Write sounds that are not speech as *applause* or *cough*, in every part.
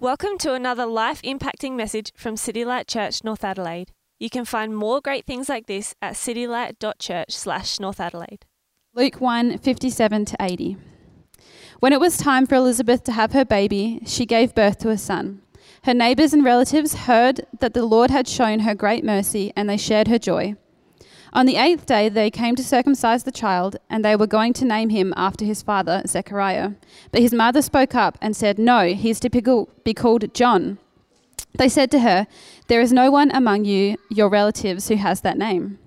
Welcome to another life impacting message from City Light Church North Adelaide. You can find more great things like this at citylight.church slash North Adelaide. Luke 1 57 to 80. When it was time for Elizabeth to have her baby, she gave birth to a son. Her neighbors and relatives heard that the Lord had shown her great mercy, and they shared her joy. On the eighth day, they came to circumcise the child, and they were going to name him after his father, Zechariah. But his mother spoke up and said, No, he is to be called John. They said to her, There is no one among you, your relatives, who has that name.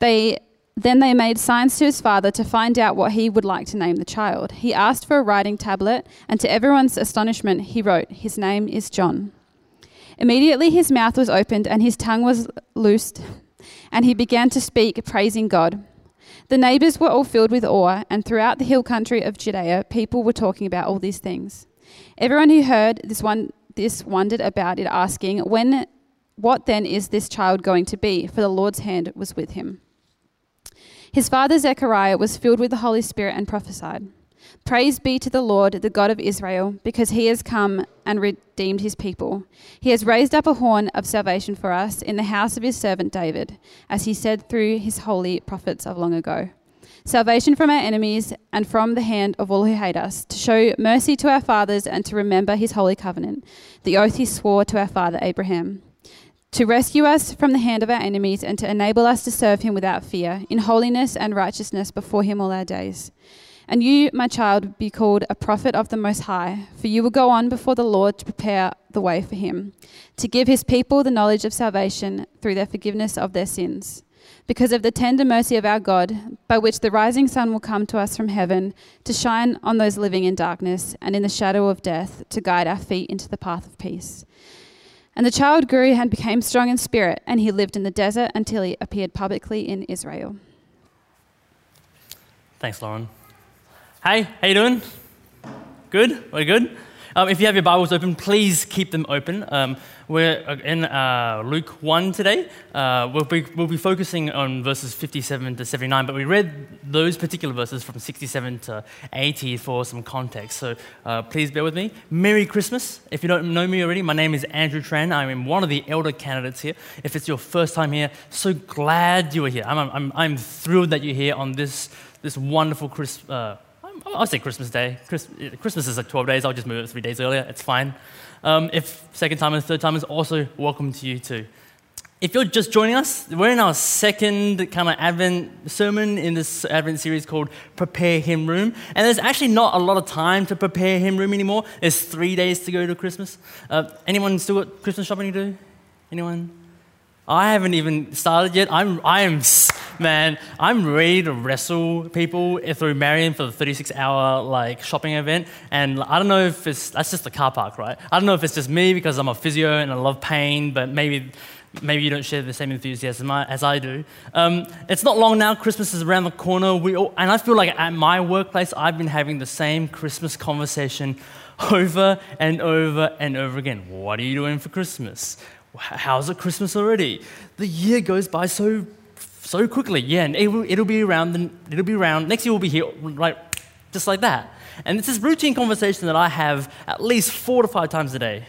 They then they made signs to his father to find out what he would like to name the child. He asked for a writing tablet, and to everyone's astonishment, he wrote, His name is John. Immediately his mouth was opened and his tongue was loosed and he began to speak, praising God. The neighbors were all filled with awe, and throughout the hill country of Judea, people were talking about all these things. Everyone who heard this one this wondered about it, asking, When what then is this child going to be? For the Lord's hand was with him. His father Zechariah was filled with the Holy Spirit and prophesied. Praise be to the Lord, the God of Israel, because he has come and redeemed his people. He has raised up a horn of salvation for us in the house of his servant David, as he said through his holy prophets of long ago. Salvation from our enemies and from the hand of all who hate us, to show mercy to our fathers and to remember his holy covenant, the oath he swore to our father Abraham to rescue us from the hand of our enemies and to enable us to serve him without fear, in holiness and righteousness before him all our days. And you, my child, be called a prophet of the Most High, for you will go on before the Lord to prepare the way for him, to give his people the knowledge of salvation through their forgiveness of their sins. Because of the tender mercy of our God, by which the rising sun will come to us from heaven, to shine on those living in darkness and in the shadow of death, to guide our feet into the path of peace. And the child grew and became strong in spirit, and he lived in the desert until he appeared publicly in Israel. Thanks, Lauren. Hey, how you doing? Good? We're good? Um, if you have your Bibles open, please keep them open. Um, we're in uh, Luke 1 today. Uh, we'll, be, we'll be focusing on verses 57 to 79, but we read those particular verses from 67 to 80 for some context. So uh, please bear with me. Merry Christmas. If you don't know me already, my name is Andrew Tran. I'm one of the elder candidates here. If it's your first time here, so glad you are here. I'm, I'm, I'm thrilled that you're here on this, this wonderful Christmas uh, I'll say Christmas Day. Christmas is like 12 days. I'll just move it three days earlier. It's fine. Um, if second time and third time is also welcome to you too. If you're just joining us, we're in our second kind of Advent sermon in this Advent series called Prepare Him Room. And there's actually not a lot of time to prepare Him Room anymore. There's three days to go to Christmas. Uh, anyone still got Christmas shopping to do? Anyone? I haven't even started yet. I'm, I am, man, I'm ready to wrestle people through Marion for the 36 hour like shopping event. And I don't know if it's, that's just the car park, right? I don't know if it's just me because I'm a physio and I love pain, but maybe, maybe you don't share the same enthusiasm as I do. Um, it's not long now. Christmas is around the corner. We all, and I feel like at my workplace, I've been having the same Christmas conversation over and over and over again. What are you doing for Christmas? how's it Christmas already? The year goes by so so quickly. Yeah, and it will, it'll be around. It'll be around. Next year we'll be here, right? Just like that. And it's this routine conversation that I have at least four to five times a day.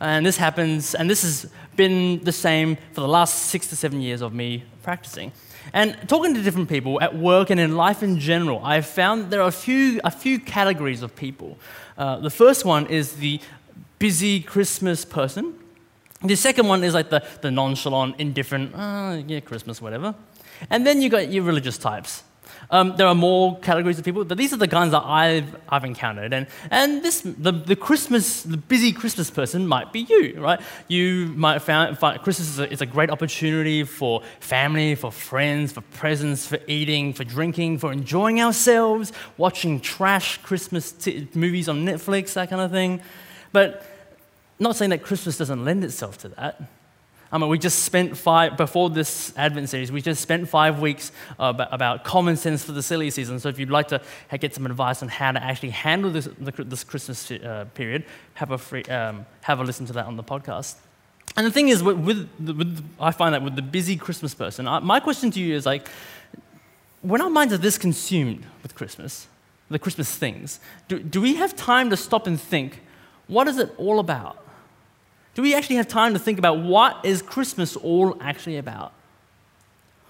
And this happens, and this has been the same for the last six to seven years of me practicing. And talking to different people at work and in life in general, I've found there are a few, a few categories of people. Uh, the first one is the busy Christmas person. The second one is like the, the nonchalant, indifferent, oh, yeah, Christmas, whatever. And then you got your religious types. Um, there are more categories of people, but these are the kinds that I've, I've encountered. And, and this, the, the Christmas, the busy Christmas person might be you, right? You might find, find Christmas is a, is a great opportunity for family, for friends, for presents, for eating, for drinking, for enjoying ourselves, watching trash Christmas t- movies on Netflix, that kind of thing. But not saying that Christmas doesn't lend itself to that. I mean, we just spent five, before this Advent series, we just spent five weeks uh, about common sense for the silly season. So if you'd like to get some advice on how to actually handle this, this Christmas uh, period, have a, free, um, have a listen to that on the podcast. And the thing is, with, with, I find that with the busy Christmas person, I, my question to you is like, when our minds are this consumed with Christmas, the Christmas things, do, do we have time to stop and think, what is it all about? Do we actually have time to think about what is Christmas all actually about?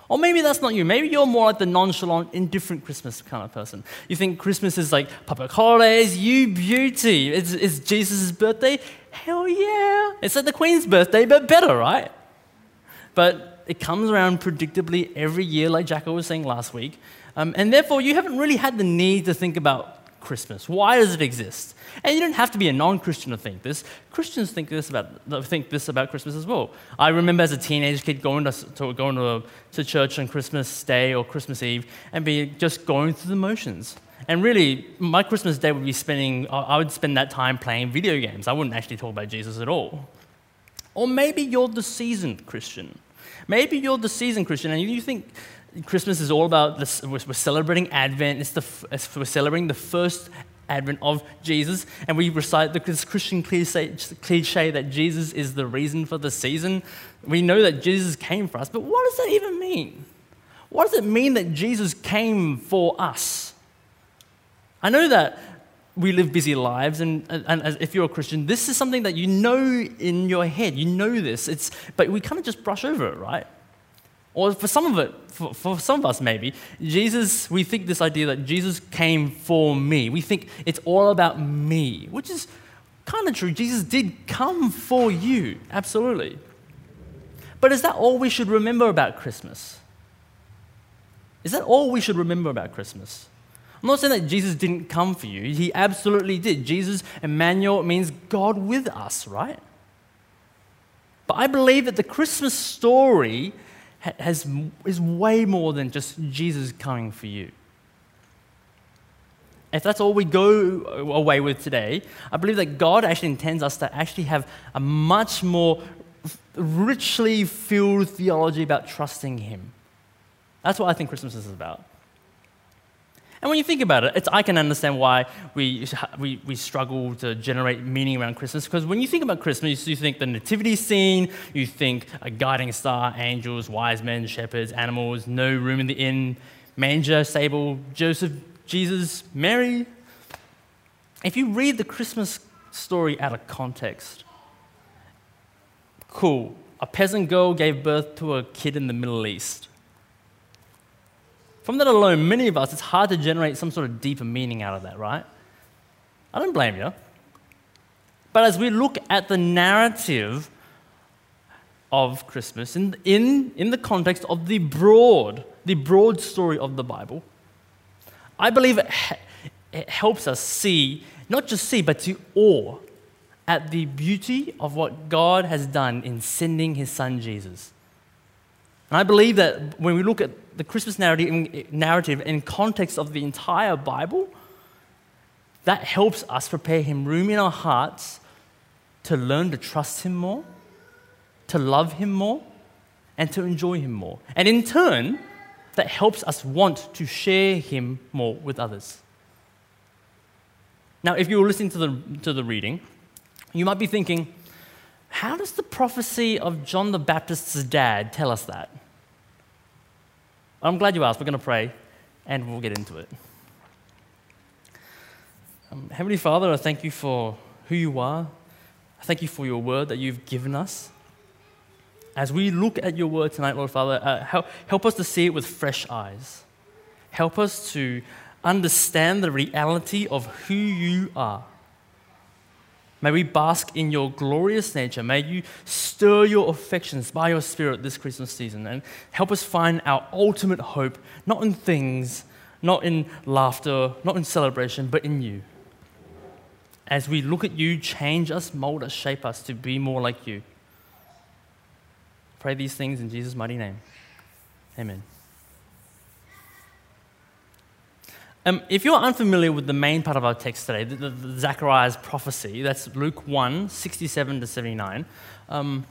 Or maybe that's not you. Maybe you're more like the nonchalant, indifferent Christmas kind of person. You think Christmas is like public holidays, you beauty. It's, it's Jesus' birthday. Hell yeah. It's like the Queen's birthday, but better, right? But it comes around predictably every year, like Jacko was saying last week. Um, and therefore, you haven't really had the need to think about Christmas. Why does it exist? And you don't have to be a non-Christian to think this. Christians think this about think this about Christmas as well. I remember as a teenage kid going to, to going to, to church on Christmas Day or Christmas Eve and be just going through the motions. And really, my Christmas day would be spending. I would spend that time playing video games. I wouldn't actually talk about Jesus at all. Or maybe you're the seasoned Christian. Maybe you're the seasoned Christian and you think Christmas is all about this, we're celebrating Advent. It's the, it's, we're celebrating the first advent of Jesus, and we recite this Christian cliche, cliche that Jesus is the reason for the season. We know that Jesus came for us, but what does that even mean? What does it mean that Jesus came for us? I know that we live busy lives, and, and, and if you're a Christian, this is something that you know in your head. You know this, it's, but we kind of just brush over it, right? Or for some of it, for, for, some of us maybe, Jesus, we think this idea that Jesus came for me. We think it's all about me, which is kind of true. Jesus did come for you, absolutely. But is that all we should remember about Christmas? Is that all we should remember about Christmas? I'm not saying that Jesus didn't come for you. He absolutely did. Jesus, Emmanuel, means God with us, right? But I believe that the Christmas story has, is way more than just Jesus coming for you. If that's all we go away with today, I believe that God actually intends us to actually have a much more richly filled theology about trusting Him. That's what I think Christmas is about. And when you think about it, I can understand why we, we, we struggle to generate meaning around Christmas. Because when you think about Christmas, you think the nativity scene, you think a guiding star, angels, wise men, shepherds, animals, no room in the inn, manger, stable, Joseph, Jesus, Mary. If you read the Christmas story out of context, cool. A peasant girl gave birth to a kid in the Middle East. From that alone, many of us, it's hard to generate some sort of deeper meaning out of that, right? I don't blame you. But as we look at the narrative of Christmas in, in, in the context of the broad, the broad story of the Bible, I believe it, it helps us see, not just see, but to awe at the beauty of what God has done in sending his son Jesus. And I believe that when we look at the Christmas narrative, narrative in context of the entire Bible, that helps us prepare Him room in our hearts to learn to trust Him more, to love Him more, and to enjoy Him more. And in turn, that helps us want to share Him more with others. Now, if you were listening to the, to the reading, you might be thinking, how does the prophecy of John the Baptist's dad tell us that? I'm glad you asked. We're going to pray and we'll get into it. Um, Heavenly Father, I thank you for who you are. I thank you for your word that you've given us. As we look at your word tonight, Lord Father, uh, help, help us to see it with fresh eyes. Help us to understand the reality of who you are. May we bask in your glorious nature. May you stir your affections by your Spirit this Christmas season and help us find our ultimate hope, not in things, not in laughter, not in celebration, but in you. As we look at you, change us, mold us, shape us to be more like you. Pray these things in Jesus' mighty name. Amen. Um, if you're unfamiliar with the main part of our text today, the, the, the Zechariah's prophecy, that's Luke 1 67 to 79. Um,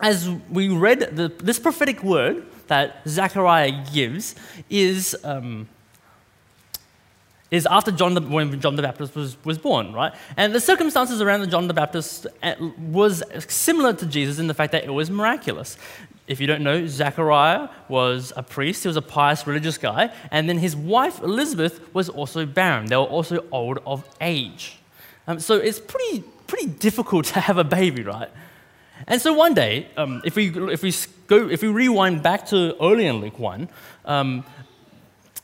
as we read, the, this prophetic word that Zechariah gives is, um, is after John the, when John the Baptist was, was born, right? And the circumstances around John the Baptist uh, was similar to Jesus in the fact that it was miraculous. If you don't know, Zechariah was a priest, he was a pious religious guy, and then his wife Elizabeth was also barren. They were also old of age. Um, so it's pretty, pretty difficult *laughs* to have a baby, right? And so one day, um, if, we, if, we go, if we rewind back to early in Luke 1, um,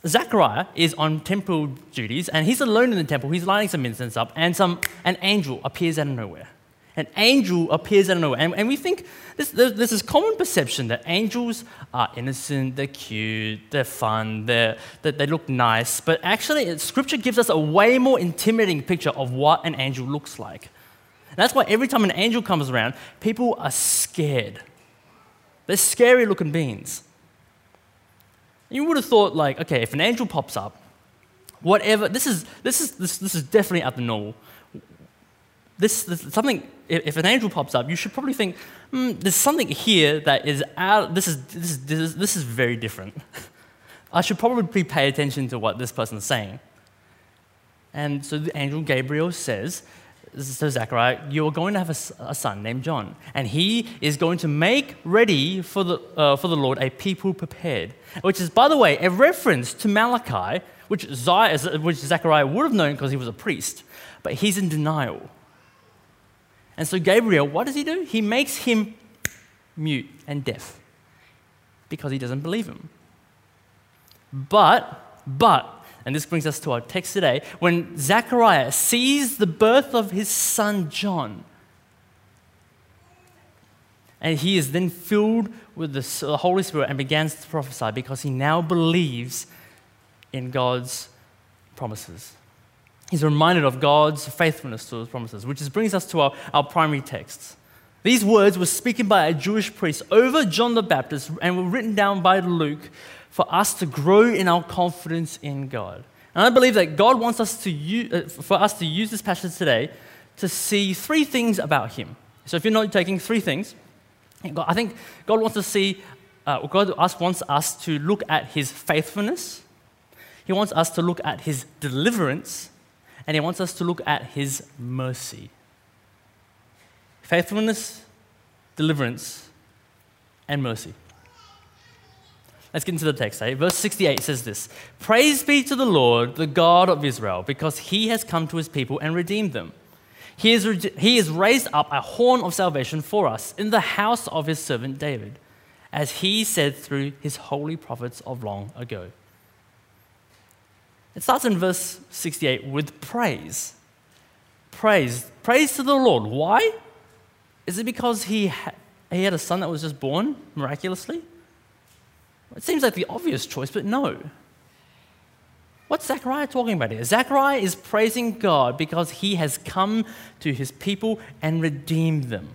Zechariah is on temple duties and he's alone in the temple. He's lighting some incense up, and some, an angel appears out of nowhere. An angel appears out of nowhere. And, and we think this, this common perception that angels are innocent, they're cute, they're fun, they're, they, they look nice. But actually, Scripture gives us a way more intimidating picture of what an angel looks like. And that's why every time an angel comes around, people are scared. They're scary looking beings. You would have thought, like, okay, if an angel pops up, whatever, this is, this is, this, this is definitely at the normal. This, this something, if an angel pops up, you should probably think, hmm, there's something here that is out, this is, this is, this is, very different. *laughs* I should probably pay attention to what this person is saying. And so the angel Gabriel says, so Zechariah, you're going to have a, a, son named John, and he is going to make ready for the, uh, for the Lord a people prepared. Which is, by the way, a reference to Malachi, which, which Zechariah would have known because he was a priest, but he's in denial. And so, Gabriel, what does he do? He makes him mute and deaf because he doesn't believe him. But, but, and this brings us to our text today. When Zechariah sees the birth of his son John, and he is then filled with the Holy Spirit and begins to prophesy because he now believes in God's promises. He's reminded of God's faithfulness to his promises, which brings us to our, our primary texts. These words were spoken by a Jewish priest over John the Baptist and were written down by Luke for us to grow in our confidence in God. And I believe that God wants us to use, uh, for us to use this passage today to see three things about Him. So if you're not taking three things, I think God wants to see, uh, God wants us to look at His faithfulness. He wants us to look at His deliverance, and He wants us to look at His mercy. Faithfulness, deliverance, and mercy. Let's get into the text. Eh? Verse 68 says this Praise be to the Lord, the God of Israel, because he has come to his people and redeemed them. He has, re- he has raised up a horn of salvation for us in the house of his servant David, as he said through his holy prophets of long ago. It starts in verse 68 with praise. Praise. Praise to the Lord. Why? Is it because he, ha- he had a son that was just born miraculously? It seems like the obvious choice, but no. What's Zechariah talking about here? Zechariah is praising God because he has come to his people and redeemed them.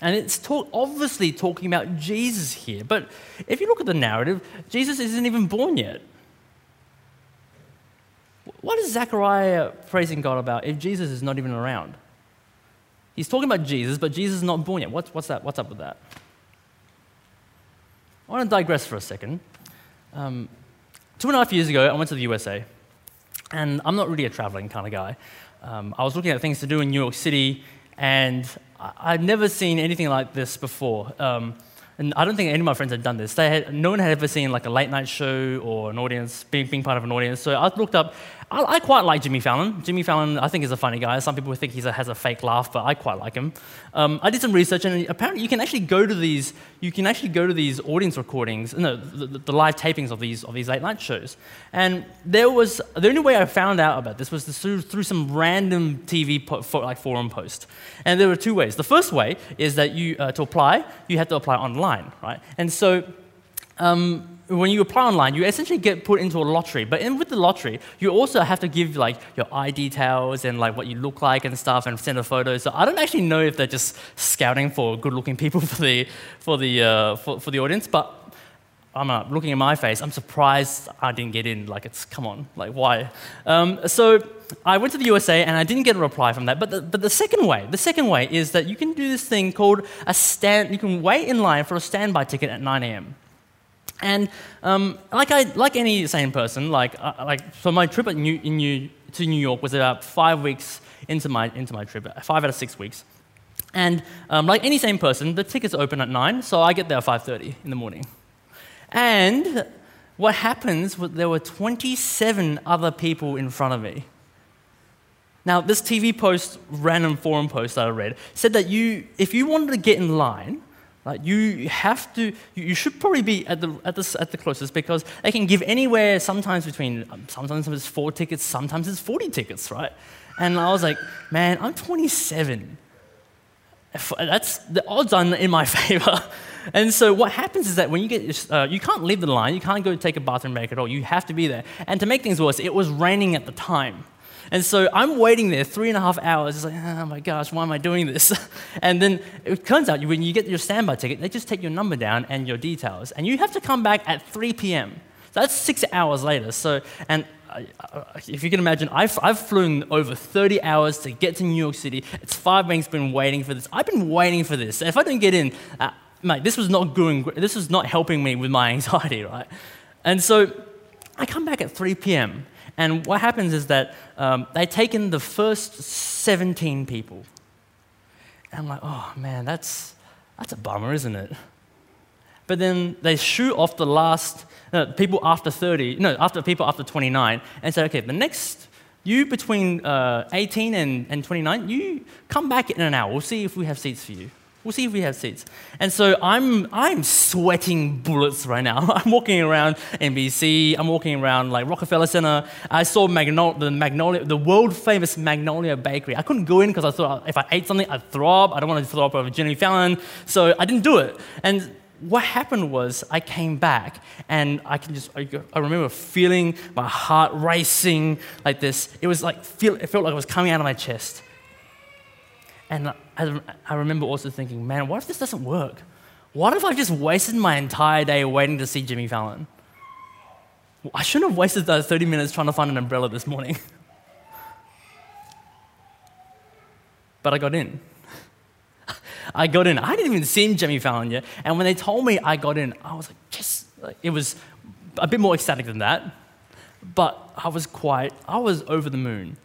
And it's talk, obviously talking about Jesus here. But if you look at the narrative, Jesus isn't even born yet. What is Zechariah praising God about if Jesus is not even around? He's talking about Jesus, but Jesus is not born yet. What's, what's, that? what's up with that? I want to digress for a second. Um, two and a half years ago, I went to the USA, and I'm not really a traveling kind of guy. Um, I was looking at things to do in New York City, and I- would never seen anything like this before. Um, and I don't think any of my friends had done this. They had, no one had ever seen like a late night show or an audience, being, being part of an audience. So I looked up I, I, quite like Jimmy Fallon. Jimmy Fallon, I think, is a funny guy. Some people think he has a fake laugh, but I quite like him. Um, I did some research, and apparently, you can actually go to these. You can actually go to these audience recordings, no, the, the live tapings of these of these late night shows. And there was the only way I found out about this was through, through some random TV po, like forum post. And there were two ways. The first way is that you uh, to apply, you had to apply online, right? And so. Um, when you apply online, you essentially get put into a lottery. But in, with the lottery, you also have to give like your eye details and like what you look like and stuff, and send a photo. So I don't actually know if they're just scouting for good-looking people *laughs* for the for the uh, for, for the audience. But I'm uh, looking at my face. I'm surprised I didn't get in. Like it's come on, like why? Um, so I went to the USA and I didn't get a reply from that. But the, but the second way, the second way is that you can do this thing called a stand. You can wait in line for a standby ticket at 9 a.m. And um, like, I, like any sane person, like, uh, like so my trip New, New, to New York was about five weeks into my, into my trip, five out of six weeks. And um, like any sane person, the tickets open at 9, so I get there at 5.30 in the morning. And what happens was there were 27 other people in front of me. Now, this TV post, random forum post that I read, said that you, if you wanted to get in line, like you have to, you should probably be at the, at the, at the closest because they can give anywhere, sometimes between, um, sometimes it's four tickets, sometimes it's 40 tickets, right? And I was like, man, I'm 27. That's, the odds are in my *laughs* favor. And so what happens is that when you get, uh, you can't leave the line, you can't go take a bathroom break at all, you have to be there. And to make things worse, it was raining at the time. And so I'm waiting there three and a half hours. It's like, oh my gosh, why am I doing this? *laughs* And then it turns out when you get your standby ticket, they just take your number down and your details. And you have to come back at 3 p.m. That's six hours later. So, and if you can imagine, I've, I've flown over 30 hours to get to New York City. It's five weeks been waiting for this. I've been waiting for this. If I didn't get in, uh, mate, this was not going, this was not helping me with my *laughs* anxiety, right? And so I come back at 3 p.m. And what happens is that um, they take in the first 17 people. And I'm like, oh man, that's, that's a bummer, isn't it? But then they shoot off the last uh, people after 30, no, after people after 29, and say, okay, the next, you between uh, 18 and, and 29, you come back in an hour. We'll see if we have seats for you. We'll see if we have seats. And so I'm, I'm sweating bullets right now. *laughs* I'm walking around NBC, I'm walking around like Rockefeller Center. I saw Magnol- the Magnolia, the world famous Magnolia Bakery. I couldn't go in because I thought if I ate something, I'd throw up. I don't want to throw up over Jimmy Fallon. So I didn't do it. And what happened was I came back and I can just, I, I remember feeling my heart racing like this. It was like, feel, it felt like it was coming out of my chest. And I, I remember also thinking, man, what if this doesn't work? What if I've just wasted my entire day waiting to see Jimmy Fallon? I shouldn't have wasted those 30 minutes trying to find an umbrella this morning. *laughs* but I got in. *laughs* I got in. I didn't even see Jimmy Fallon yet. And when they told me I got in, I was like, yes. It was a bit more ecstatic than that. But I was quite, I was over the moon.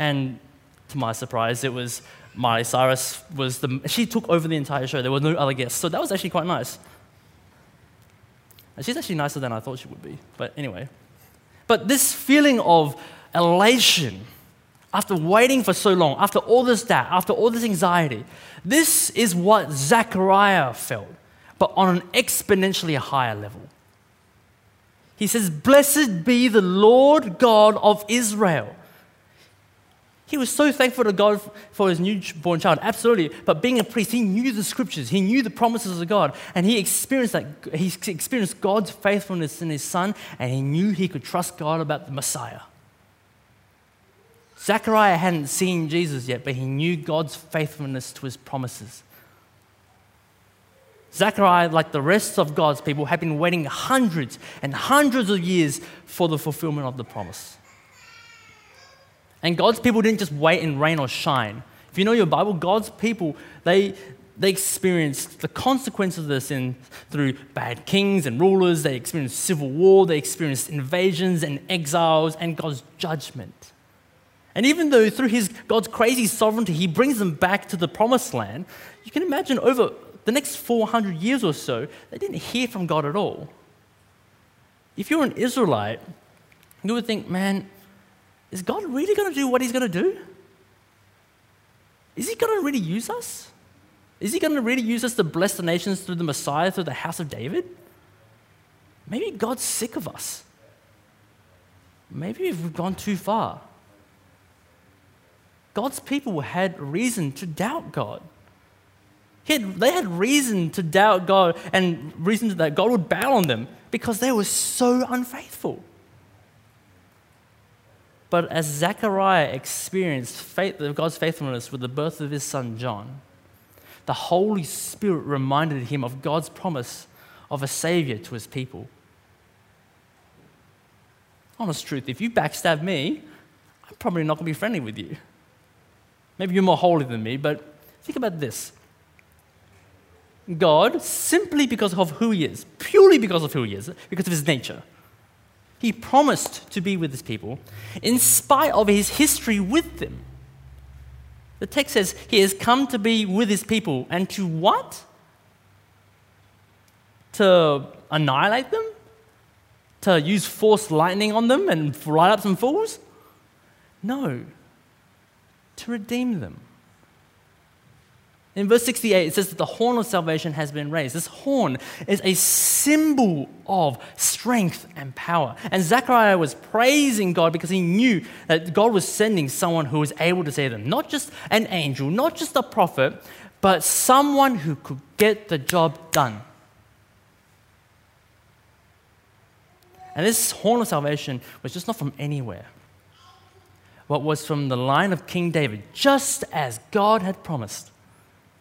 And to my surprise, it was Miley Cyrus was the, she took over the entire show. There were no other guests. So that was actually quite nice. And she's actually nicer than I thought she would be. But anyway. But this feeling of elation after waiting for so long, after all this doubt, after all this anxiety, this is what Zechariah felt, but on an exponentially higher level. He says, Blessed be the Lord God of Israel he was so thankful to God for his newborn child, absolutely. But being a priest, he knew the scriptures, he knew the promises of God, and he experienced that. He experienced God's faithfulness in his son, and he knew he could trust God about the Messiah. Zechariah hadn't seen Jesus yet, but he knew God's faithfulness to his promises. Zechariah, like the rest of God's people, had been waiting hundreds and hundreds of years for the fulfillment of the promise. And God's people didn't just wait in rain or shine. If you know your Bible, God's people, they, they experienced the consequences of this in, through bad kings and rulers. They experienced civil war. They experienced invasions and exiles and God's judgment. And even though through his, God's crazy sovereignty, he brings them back to the promised land, you can imagine over the next 400 years or so, they didn't hear from God at all. If you're an Israelite, you would think, man, is God really going to do what He's going to do? Is He going to really use us? Is He going to really use us to bless the nations through the Messiah, through the house of David? Maybe God's sick of us. Maybe we've gone too far. God's people had reason to doubt God. Had, they had reason to doubt God and reason that God would bow on them because they were so unfaithful. But as Zechariah experienced faith, God's faithfulness with the birth of his son John, the Holy Spirit reminded him of God's promise of a Savior to his people. Honest truth, if you backstab me, I'm probably not going to be friendly with you. Maybe you're more holy than me, but think about this. God, simply because of who he is, purely because of who he is, because of his nature, he promised to be with his people in spite of his history with them. The text says he has come to be with his people and to what? To annihilate them? To use force lightning on them and light up some fools? No. to redeem them. In verse 68, it says that the horn of salvation has been raised. This horn is a symbol of strength and power. And Zechariah was praising God because he knew that God was sending someone who was able to save them. Not just an angel, not just a prophet, but someone who could get the job done. And this horn of salvation was just not from anywhere, but was from the line of King David, just as God had promised.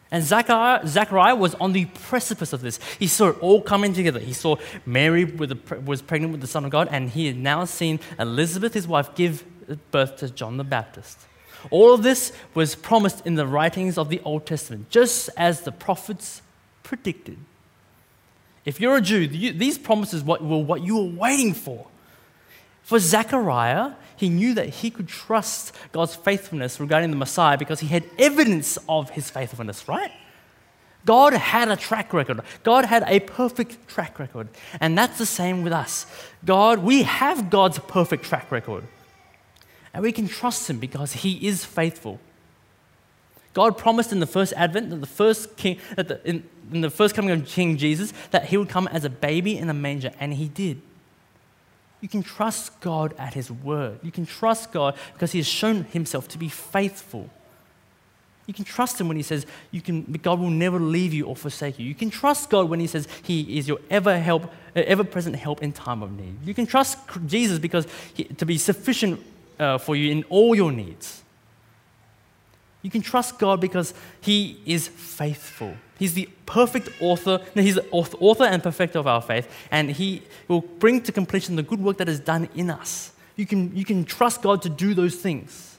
And Zechariah, was on the precipice of this. He saw it all coming together. He saw Mary was pregnant with the Son of God, and he had now seen Elizabeth, his wife, give birth to John the Baptist. All of this was promised in the writings of the Old Testament, just as the prophets predicted. If you're a Jew, these promises were what you were waiting for. For Zechariah, he knew that he could trust God's faithfulness regarding the Messiah because he had evidence of his faithfulness, right? God had a track record. God had a perfect track record. And that's the same with us. God, we have God's perfect track record. And we can trust him because he is faithful. God promised in the first advent that the first king, that the, in, in the first coming of King Jesus, that he would come as a baby in a manger, and he did. You can trust God at His word. You can trust God because He has shown Himself to be faithful. You can trust Him when He says you can, God will never leave you or forsake you. You can trust God when He says He is your ever help, uh, ever present help in time of need. You can trust Jesus because he, to be sufficient uh, for you in all your needs. You can trust God because He is faithful. He's the perfect author, no, He's the author and perfecter of our faith, and He will bring to completion the good work that is done in us. You can, you can trust God to do those things.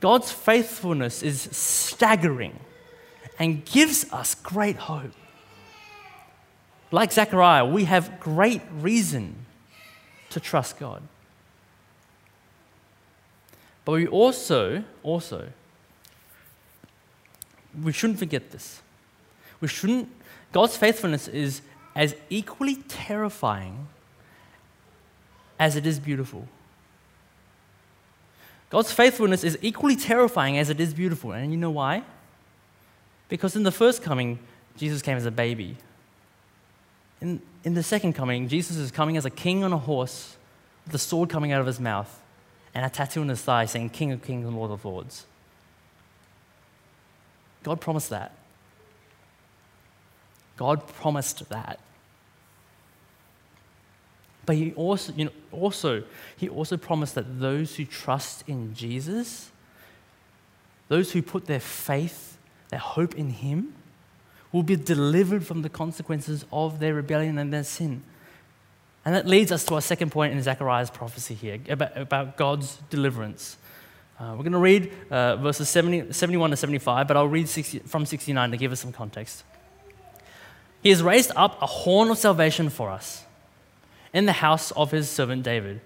God's faithfulness is staggering and gives us great hope. Like Zechariah, we have great reason to trust God. But we also, also, we shouldn't forget this. We shouldn't, God's faithfulness is as equally terrifying as it is beautiful. God's faithfulness is equally terrifying as it is beautiful. And you know why? Because in the first coming, Jesus came as a baby. In, in the second coming, Jesus is coming as a king on a horse with a sword coming out of his mouth and a tattoo on his thigh saying, King of Kings and Lord of Lords. God promised that. God promised that. But he also, you know, also, he also promised that those who trust in Jesus, those who put their faith, their hope in him, will be delivered from the consequences of their rebellion and their sin. And that leads us to our second point in Zechariah's prophecy here about, about God's deliverance. Uh, we're going to read uh, verses 70, 71 to 75, but I'll read 60, from 69 to give us some context. He has raised up a horn of salvation for us in the house of his servant David,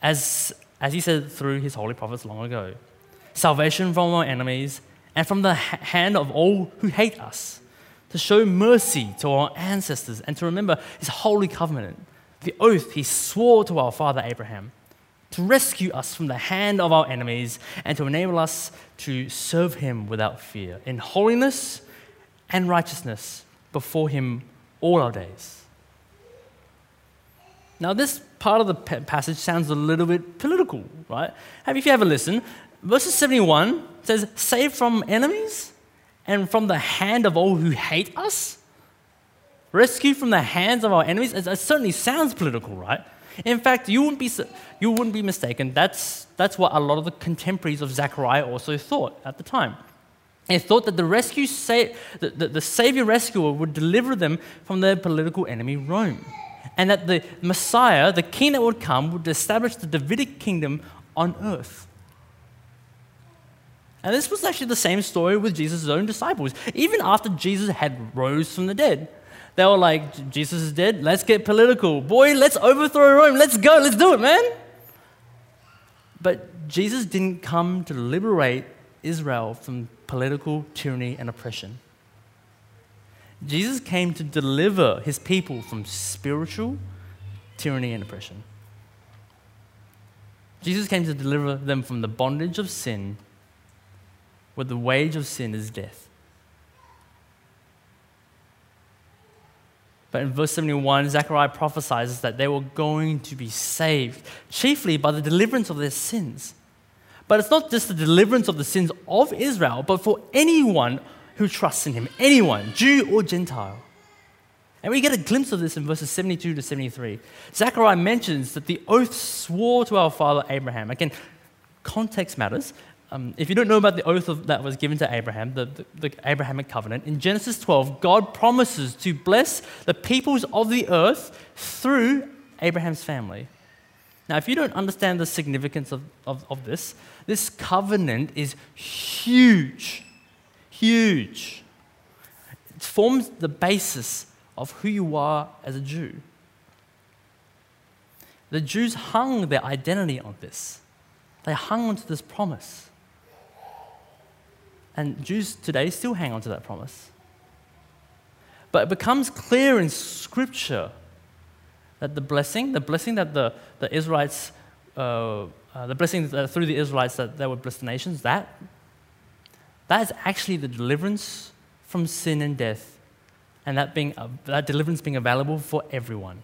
as, as he said through his holy prophets long ago. Salvation from our enemies and from the hand of all who hate us, to show mercy to our ancestors and to remember his holy covenant, the oath he swore to our father Abraham to rescue us from the hand of our enemies and to enable us to serve him without fear, in holiness and righteousness before him all our days. Now, this part of the passage sounds a little bit political, right? Have if you ever listen, verses 71 says, Save from enemies and from the hand of all who hate us. Rescue from the hands of our enemies. It certainly sounds political, right? In fact, you wouldn't be, you wouldn't be mistaken. That's, that's what a lot of the contemporaries of Zechariah also thought at the time. They thought that the, rescue sa- the, the, the Savior rescuer would deliver them from their political enemy, Rome. And that the Messiah, the king that would come, would establish the Davidic kingdom on earth. And this was actually the same story with Jesus' own disciples. Even after Jesus had rose from the dead, they were like, Jesus is dead, let's get political. Boy, let's overthrow Rome, let's go, let's do it, man. But Jesus didn't come to liberate Israel from political tyranny and oppression. Jesus came to deliver his people from spiritual tyranny and oppression. Jesus came to deliver them from the bondage of sin where the wage of sin is death. But in verse 71, Zechariah prophesies that they were going to be saved, chiefly by the deliverance of their sins. But it's not just the deliverance of the sins of Israel, but for anyone who trusts in him, anyone, Jew or Gentile. And we get a glimpse of this in verses 72 to 73. Zechariah mentions that the oath swore to our father Abraham. Again, context matters. Um, if you don't know about the oath of, that was given to Abraham, the, the, the Abrahamic covenant, in Genesis 12, God promises to bless the peoples of the earth through Abraham's family. Now, if you don't understand the significance of, of, of this, this covenant is huge. Huge. It forms the basis of who you are as a Jew. The Jews hung their identity on this, they hung onto this promise. And Jews today still hang on to that promise. But it becomes clear in Scripture that the blessing, the blessing that the, the Israelites, uh, uh, the blessing through the Israelites that they would bless the nations, that, that is actually the deliverance from sin and death, and that, being, uh, that deliverance being available for everyone.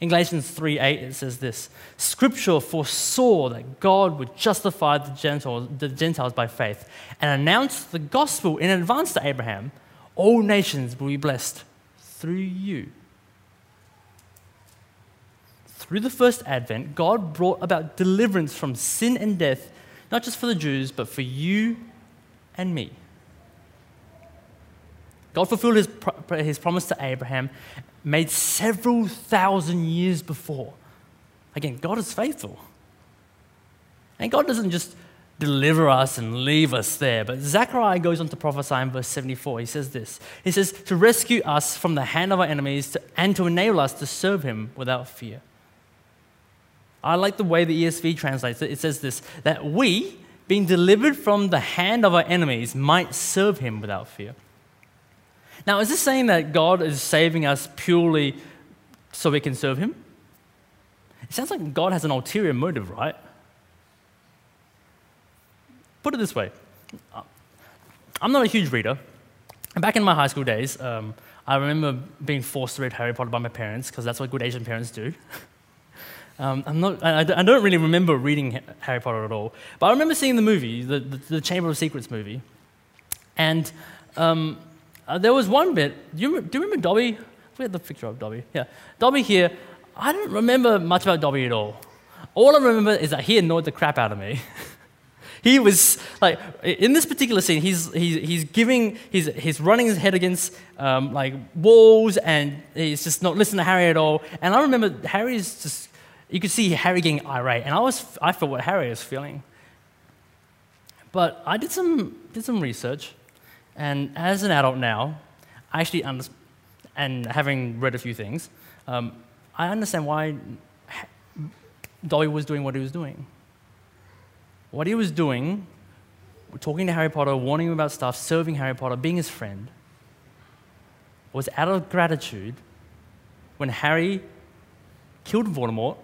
In Galatians 3 8, it says this Scripture foresaw that God would justify the Gentiles, the Gentiles by faith and announced the gospel in advance to Abraham. All nations will be blessed through you. Through the first advent, God brought about deliverance from sin and death, not just for the Jews, but for you and me. God fulfilled his, his promise to Abraham made several thousand years before. Again, God is faithful. And God doesn't just deliver us and leave us there. But Zechariah goes on to prophesy in verse 74. He says this He says, To rescue us from the hand of our enemies to, and to enable us to serve him without fear. I like the way the ESV translates it. It says this that we, being delivered from the hand of our enemies, might serve him without fear. Now, is this saying that God is saving us purely so we can serve Him? It sounds like God has an ulterior motive, right? Put it this way I'm not a huge reader. Back in my high school days, um, I remember being forced to read Harry Potter by my parents because that's what good Asian parents do. *laughs* Um, I'm not, I, I, don't really remember reading Harry Potter at all, but I remember seeing the movie, the, the, the Chamber of Secrets movie. And um, uh, there was one bit. Do you, do you remember Dobby? We had the picture of Dobby. Yeah. Dobby here. I don't remember much about Dobby at all. All I remember is that he annoyed the crap out of me. *laughs* he was like, in this particular scene, he's, he's, he's giving, he's, he's running his head against um, like walls and he's just not listening to Harry at all. And I remember Harry's just, you could see Harry getting irate. And I, was, I felt what Harry was feeling. But I did some, did some research. And as an adult now, I actually understand, and having read a few things, um, I understand why Dobby was doing what he was doing. What he was doing, talking to Harry Potter, warning him about stuff, serving Harry Potter, being his friend, was out of gratitude when Harry killed Voldemort,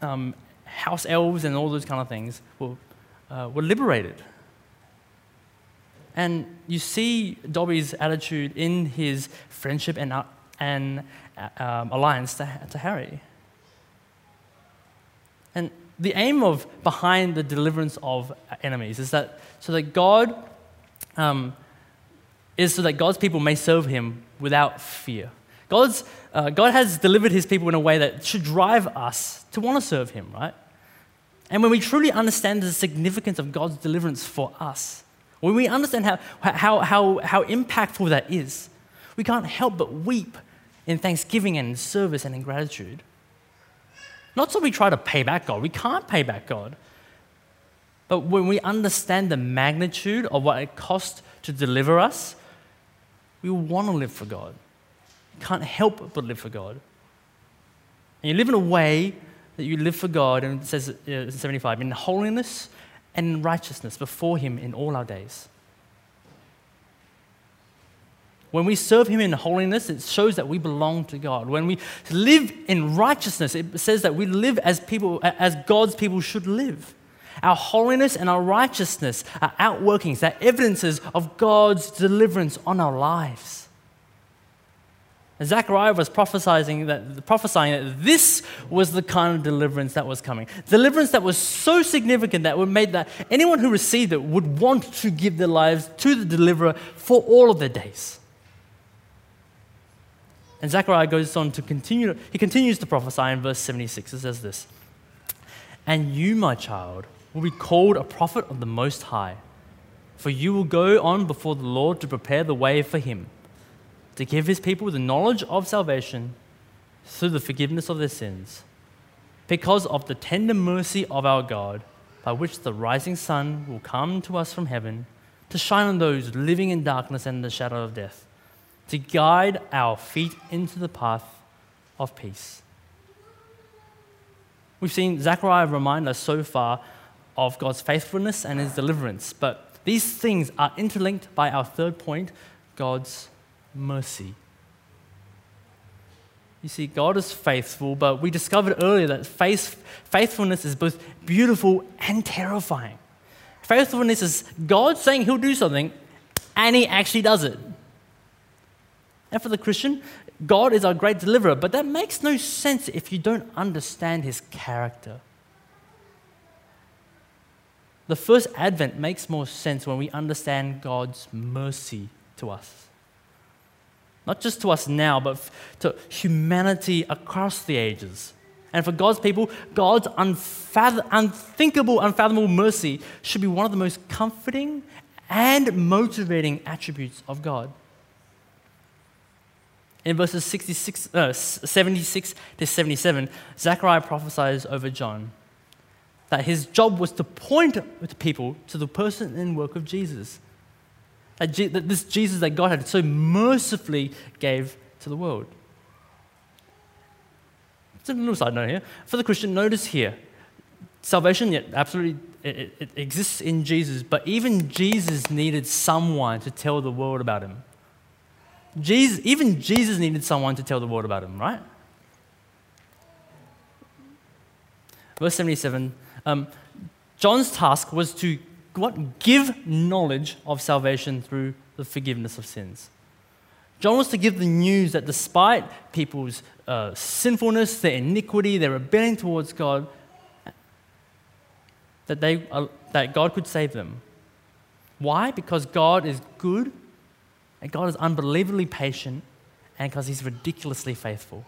um, house elves and all those kind of things were, uh, were liberated. And you see Dobby's attitude in his friendship and, uh, and um, alliance to, to Harry. And the aim of behind the deliverance of enemies is that so that God um, is so that God's people may serve Him without fear. God's, uh, God has delivered His people in a way that should drive us to want to serve Him, right? And when we truly understand the significance of God's deliverance for us, when we understand how, how, how, how impactful that is, we can't help but weep in thanksgiving and in service and in gratitude. Not so we try to pay back God, we can't pay back God. But when we understand the magnitude of what it cost to deliver us, we want to live for God. You can't help but live for God. And you live in a way that you live for God, and it says uh, 75, in holiness and righteousness before Him in all our days. When we serve Him in holiness, it shows that we belong to God. When we live in righteousness, it says that we live as people, as God's people should live. Our holiness and our righteousness are outworkings, they're evidences of God's deliverance on our lives. And Zechariah was prophesying that, prophesying that this was the kind of deliverance that was coming. Deliverance that was so significant that would made that anyone who received it would want to give their lives to the deliverer for all of their days. And Zechariah goes on to continue, he continues to prophesy in verse 76. It says this And you, my child, will be called a prophet of the Most High, for you will go on before the Lord to prepare the way for him to give his people the knowledge of salvation through the forgiveness of their sins, because of the tender mercy of our God, by which the rising sun will come to us from heaven to shine on those living in darkness and the shadow of death, to guide our feet into the path of peace. We've seen Zechariah remind us so far of God's faithfulness and his deliverance, but these things are interlinked by our third point God's mercy. You see, God is faithful, but we discovered earlier that faith, faithfulness is both beautiful and terrifying. Faithfulness is God saying He'll do something, and He actually does it. And for the Christian, God is our great deliverer, but that makes no sense if you don't understand His character. The first advent makes more sense when we understand God's mercy to us not just to us now, but to humanity across the ages. And for God's people, God's unfathom- unthinkable, unfathomable mercy should be one of the most comforting and motivating attributes of God. In verses 66, uh, 76 to 77, Zechariah prophesies over John that his job was to point the people to the person and work of Jesus that this Jesus that God had so mercifully gave to the world. It's a little side note here. For the Christian, notice here salvation, yeah, absolutely, it, it exists in Jesus, but even Jesus needed someone to tell the world about him. Jesus, even Jesus needed someone to tell the world about him, right? Verse 77 um, John's task was to what? Give knowledge of salvation through the forgiveness of sins. John wants to give the news that despite people's uh, sinfulness, their iniquity, their rebellion towards God, that, they, uh, that God could save them. Why? Because God is good, and God is unbelievably patient, and because He's ridiculously faithful.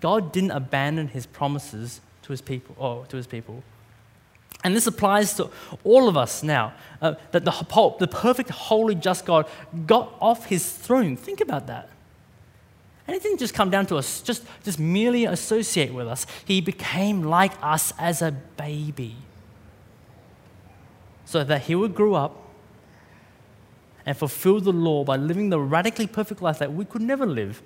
God didn't abandon His promises to His people, or to His people. And this applies to all of us now. Uh, that the, the perfect, holy, just God got off his throne. Think about that. And it didn't just come down to us, just, just merely associate with us. He became like us as a baby. So that he would grow up and fulfill the law by living the radically perfect life that we could never live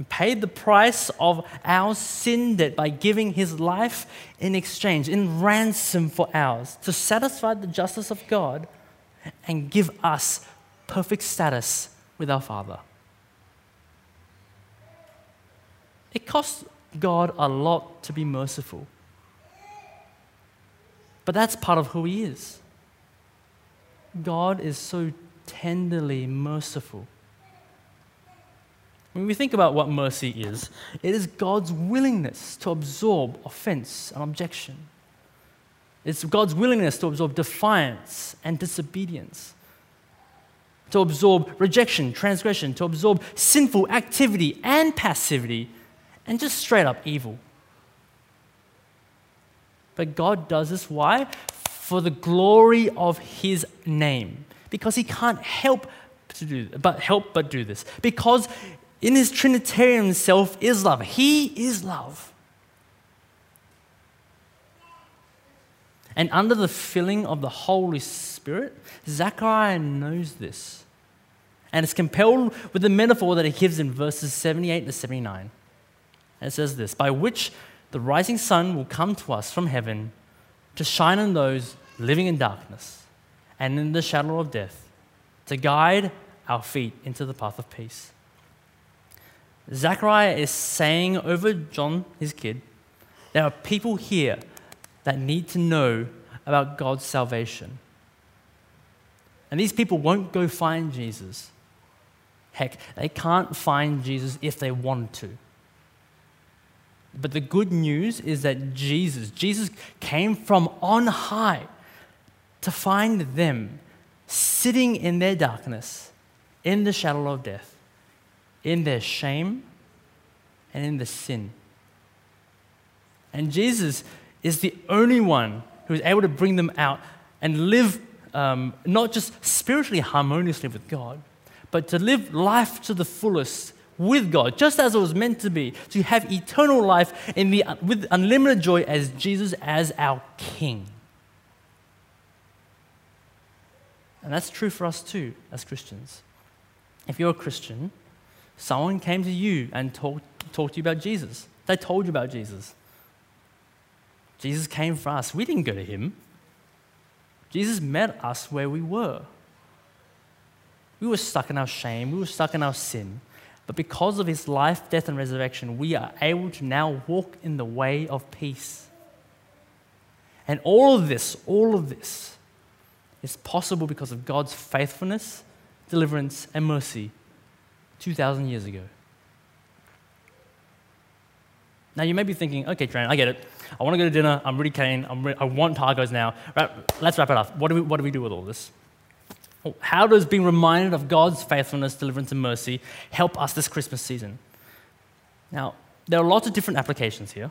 and paid the price of our sin debt by giving his life in exchange, in ransom for ours, to satisfy the justice of God and give us perfect status with our Father. It costs God a lot to be merciful. But that's part of who He is. God is so tenderly merciful. When we think about what mercy is, it is God's willingness to absorb offense and objection. It's God's willingness to absorb defiance and disobedience, to absorb rejection, transgression, to absorb sinful activity and passivity, and just straight up evil. But God does this, why? For the glory of His name. Because He can't help to do, but help but do this. Because in his Trinitarian self is love. He is love. And under the filling of the Holy Spirit, Zechariah knows this. And it's compelled with the metaphor that he gives in verses 78 to 79. And it says this By which the rising sun will come to us from heaven to shine on those living in darkness and in the shadow of death, to guide our feet into the path of peace. Zechariah is saying over John, his kid, there are people here that need to know about God's salvation. And these people won't go find Jesus. Heck, they can't find Jesus if they wanted to. But the good news is that Jesus, Jesus came from on high to find them sitting in their darkness, in the shadow of death, in their shame, and in the sin. And Jesus is the only one who is able to bring them out and live um, not just spiritually harmoniously with God, but to live life to the fullest with God, just as it was meant to be, to have eternal life in the, with unlimited joy as Jesus as our King. And that's true for us too, as Christians. If you're a Christian, someone came to you and talked, talked to you about Jesus. They told you about Jesus. Jesus came for us. We didn't go to him. Jesus met us where we were. We were stuck in our shame, we were stuck in our sin. But because of his life, death, and resurrection, we are able to now walk in the way of peace. And all of this, all of this, is possible because of God's faithfulness, deliverance, and mercy 2,000 years ago. Now, you may be thinking, okay, Trent, I get it. I want to go to dinner. I'm really keen. I'm re- I want tacos now. Right, let's wrap it up. What do, we, what do we do with all this? How does being reminded of God's faithfulness, deliverance, and mercy help us this Christmas season? Now, there are lots of different applications here.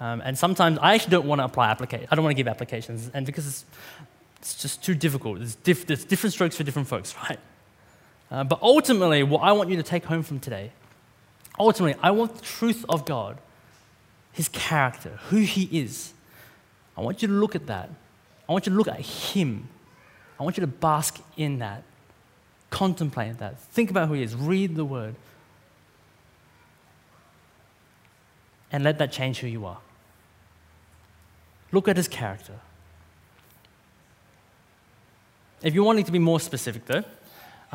Um, and sometimes I actually don't want to apply applications. I don't want to give applications. And because it's, it's just too difficult, there's, diff- there's, different strokes for different folks, *laughs* right? Uh, but ultimately, what I want you to take home from today, ultimately, I want the truth of God his character, who he is. I want you to look at that. I want you to look at him. I want you to bask in that, contemplate that, think about who he is, read the word, and let that change who you are. Look at his character. If you're wanting to be more specific, though,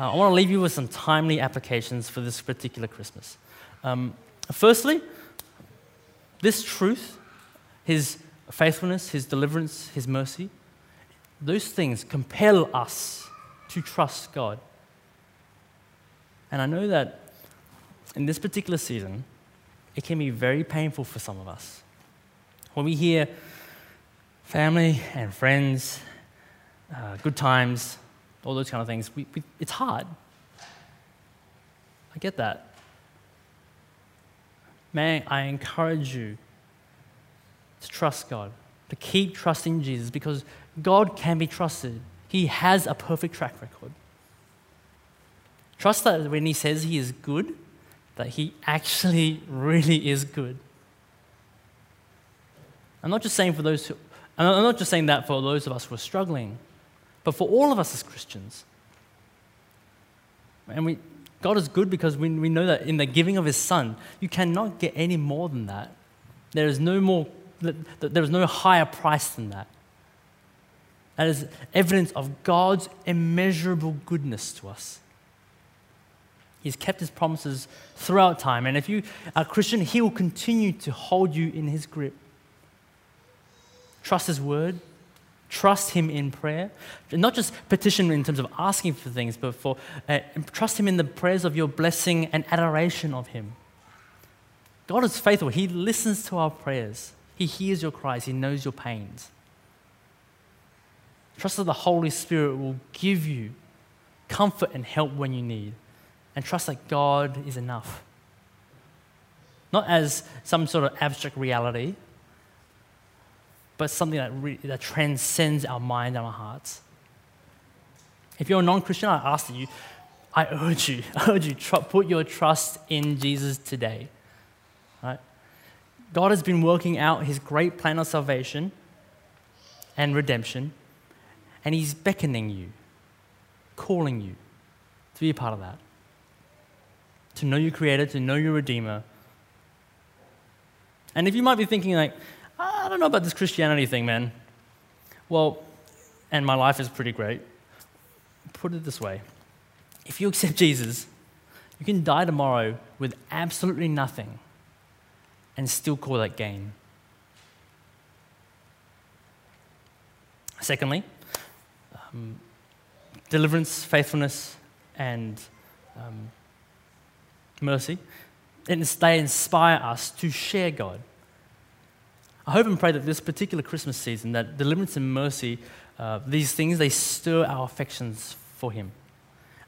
uh, I want to leave you with some timely applications for this particular Christmas. Um, firstly, this truth, His faithfulness, His deliverance, His mercy, those things compel us to trust God. And I know that in this particular season, it can be very painful for some of us. When we hear family and friends, uh, good times, all those kind of things, we, we, it's hard. I get that. May I encourage you to trust God, to keep trusting Jesus because God can be trusted. He has a perfect track record. Trust that when He says He is good, that He actually *laughs* really is good. I'm not just saying for those who, I'm not just saying that for those of us who are struggling, but for all of us as Christians. And we, God is good because we, we know that in the giving of His Son, you cannot get any more than that. There is no more, there is no higher price than that. That is evidence of God's immeasurable goodness to us. He's kept His promises throughout time, and if you are a Christian, He will continue to hold you in His grip. Trust His word, Trust Him in prayer. Not just petition in terms of asking for things, but for uh, trust Him in the prayers of your blessing and adoration of Him. God is faithful. He listens to our prayers, He hears your cries, He knows your pains. Trust that the Holy Spirit will give you comfort and help when you need. And trust that God is enough. Not as some sort of abstract reality, but something that, that transcends our mind and our hearts. If you're a non Christian, I ask you, I urge you, *laughs* I urge you, put your trust in Jesus today. Right? God has been working out his great plan of salvation and redemption, and he's beckoning you, calling you to be a part of that. To know your Creator, to know your Redeemer. And if you might be thinking, like, I don't know about this Christianity thing, man. Well, and my life is pretty great. Put it this way if you accept Jesus, you can die tomorrow with absolutely nothing and still call that gain. Secondly, um, deliverance, faithfulness, and um, mercy. And they inspire us to share God. I hope and pray that this particular Christmas season, that deliverance and mercy, uh, these things, they stir our affections for Him.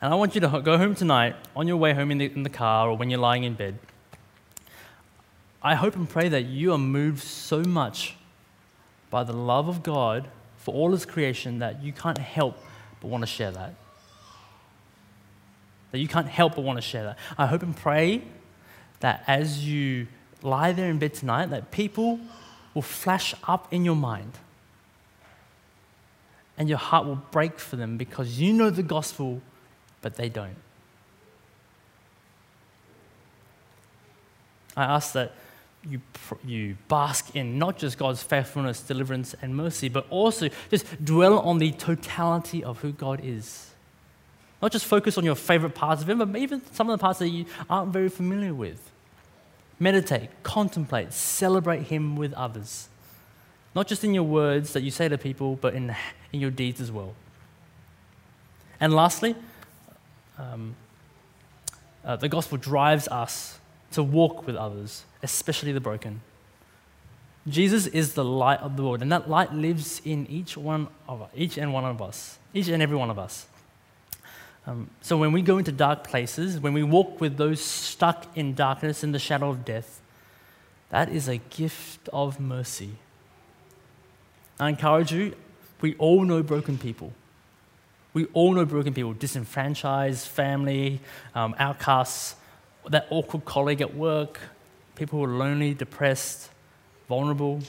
And I want you to go home tonight, on your way home in the, in the car or when you're lying in bed. I hope and pray that you are moved so much by the love of God for all His creation that you can't help but want to share that. That you can't help but want to share that. I hope and pray that as you lie there in bed tonight, that people will flash up in your mind and your heart will break for them because you know the gospel but they don't. I ask that you, you bask in not just God's faithfulness, deliverance, and mercy, but also just dwell on the totality of who God is. Not just focus on your favorite parts of Him, but even some of the parts that you aren't very familiar with. Meditate, contemplate, celebrate Him with others. Not just in your words that you say to people, but in, in your deeds as well. And lastly, um, uh, the gospel drives us to walk with others, especially the broken. Jesus is the light of the world, and that light lives in each one of each and one of us, each and every one of us. Um, so when we go into dark places, when we walk with those stuck in darkness in the shadow of death, that is a gift of mercy. I encourage you, we all know broken people. We all know broken people, disenfranchised, family, um, outcasts, that awkward colleague at work, people who are lonely, depressed, vulnerable,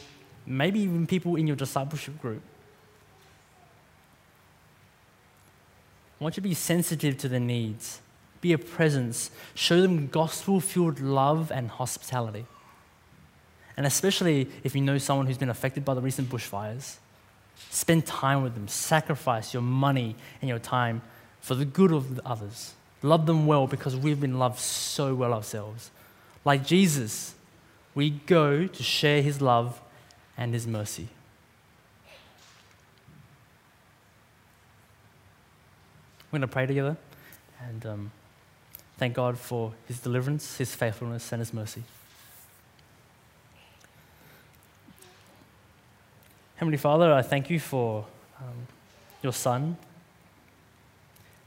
maybe even people in your discipleship group. I want you to be sensitive to their needs, be a presence, show them gospel filled love and hospitality. And especially if you know someone who's been affected by the recent bushfires, Spend time with them. Sacrifice your money and your time for the good of the others. Love them well because we've been loved so well ourselves. Like Jesus, we go to share his love and his mercy. We're going to pray together and um, thank God for his deliverance, his faithfulness, and his mercy. Heavenly Father, I thank you for um, your Son.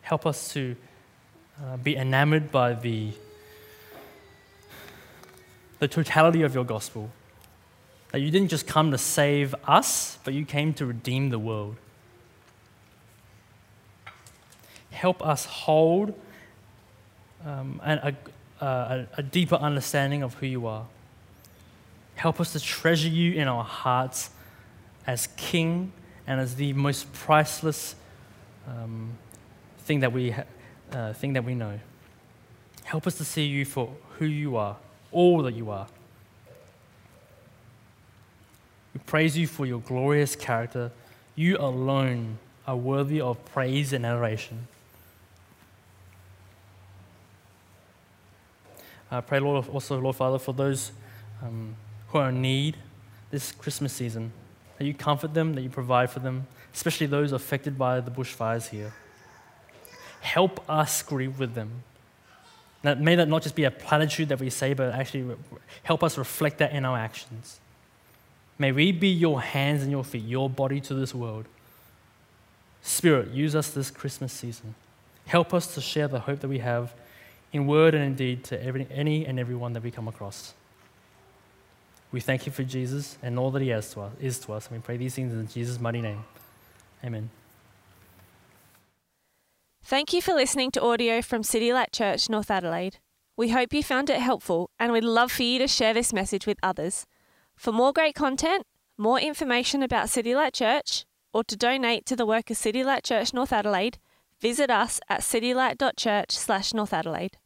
Help us to uh, be enamored by the, the totality of your gospel. That you didn't just come to save us, but you came to redeem the world. Help us hold um, a, a, a deeper understanding of who you are. Help us to treasure you in our hearts as King and as the most priceless um, thing, that we ha- uh, thing that we know. Help us to see you for who you are, all that you are. We praise you for your glorious character. You alone are worthy of praise and adoration. I pray, Lord, also, Lord Father, for those um, who are in need this Christmas season that you comfort them, that you provide for them, especially those affected by the bushfires here. Help us grieve with them. That may that not just be a platitude that we say, but actually help us reflect that in our actions. May we be your hands and your feet, your body to this world. Spirit, use us this Christmas season. Help us to share the hope that we have in word and in deed to every, any and everyone that we come across. We thank you for Jesus and all that he has to us, is to us. And we pray these things in Jesus' mighty name. Amen. Thank you for listening to audio from City Light Church, North Adelaide. We hope you found it helpful and we'd love for you to share this message with others. For more great content, more information about City Light Church, or to donate to the work of City Light Church North Adelaide, visit us at citylight.church slash North Adelaide.